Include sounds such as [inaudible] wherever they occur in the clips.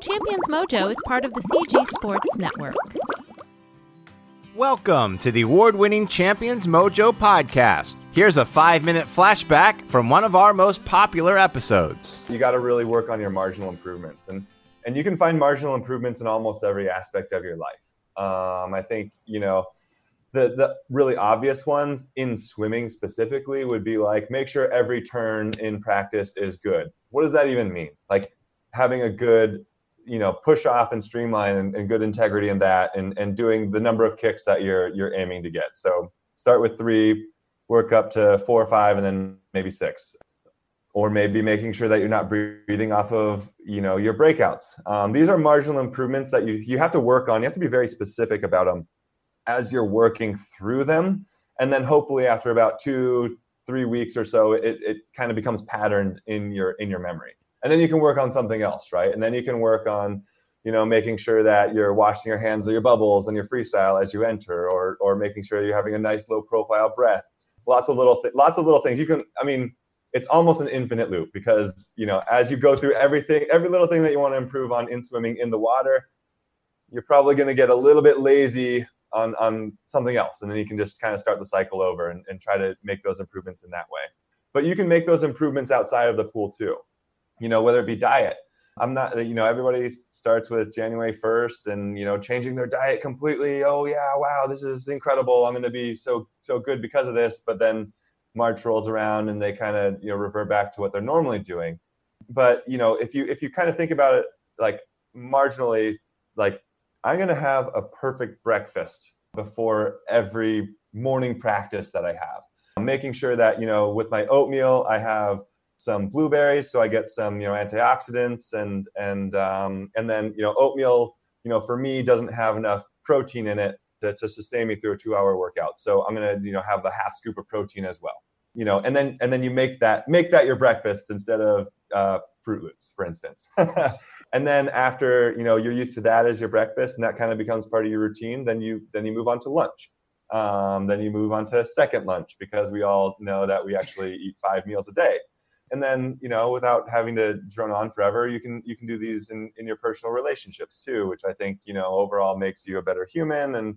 Champions Mojo is part of the CG Sports Network. Welcome to the award winning Champions Mojo podcast. Here's a five minute flashback from one of our most popular episodes. You got to really work on your marginal improvements. And, and you can find marginal improvements in almost every aspect of your life. Um, I think, you know, the, the really obvious ones in swimming specifically would be like make sure every turn in practice is good. What does that even mean? Like having a good you know push off and streamline and, and, good integrity in that and, and doing the number of kicks that you're you're aiming to get. So start with three work up to four or five and then maybe six. Or maybe making sure that you're not breathing off of you know your breakouts. Um, these are marginal improvements that you you have to work on. You have to be very specific about them as you're working through them. And then hopefully after about two three weeks or so it, it kind of becomes patterned in your in your memory and then you can work on something else right? And then you can work on you know making sure that you're washing your hands or your bubbles and your freestyle as you enter or or making sure you're having a nice low profile breath. Lots of little th- lots of little things. You can i mean it's almost an infinite loop because you know as you go through everything every little thing that you want to improve on in swimming in the water you're probably going to get a little bit lazy on on something else. And then you can just kind of start the cycle over and, and try to make those improvements in that way. But you can make those improvements outside of the pool too you know, whether it be diet. I'm not, you know, everybody starts with January 1st and, you know, changing their diet completely. Oh, yeah, wow, this is incredible. I'm going to be so, so good because of this. But then March rolls around and they kind of, you know, revert back to what they're normally doing. But, you know, if you, if you kind of think about it like marginally, like I'm going to have a perfect breakfast before every morning practice that I have. I'm making sure that, you know, with my oatmeal, I have some blueberries, so I get some you know antioxidants and and um, and then you know oatmeal. You know, for me, doesn't have enough protein in it to, to sustain me through a two-hour workout. So I'm gonna you know have a half scoop of protein as well. You know, and then and then you make that make that your breakfast instead of uh, Fruit Loops, for instance. [laughs] and then after you know you're used to that as your breakfast, and that kind of becomes part of your routine. Then you then you move on to lunch. Um, then you move on to second lunch because we all know that we actually eat five meals a day and then you know without having to drone on forever you can you can do these in, in your personal relationships too which i think you know overall makes you a better human and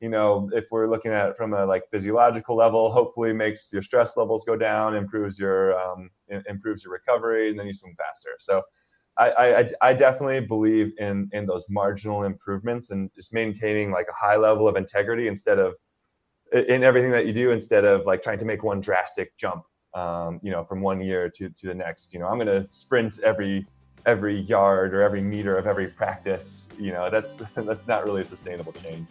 you know if we're looking at it from a like physiological level hopefully makes your stress levels go down improves your um, improves your recovery and then you swim faster. So I, I, I definitely believe in in those marginal improvements and just maintaining like a high level of integrity instead of in everything that you do instead of like trying to make one drastic jump um, you know, from one year to, to the next. You know, I'm going to sprint every every yard or every meter of every practice. You know, that's [laughs] that's not really a sustainable change.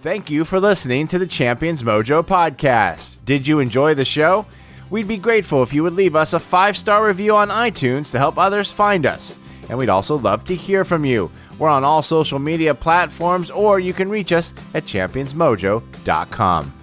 Thank you for listening to the Champions Mojo podcast. Did you enjoy the show? We'd be grateful if you would leave us a five star review on iTunes to help others find us. And we'd also love to hear from you. We're on all social media platforms, or you can reach us at championsmojo.com.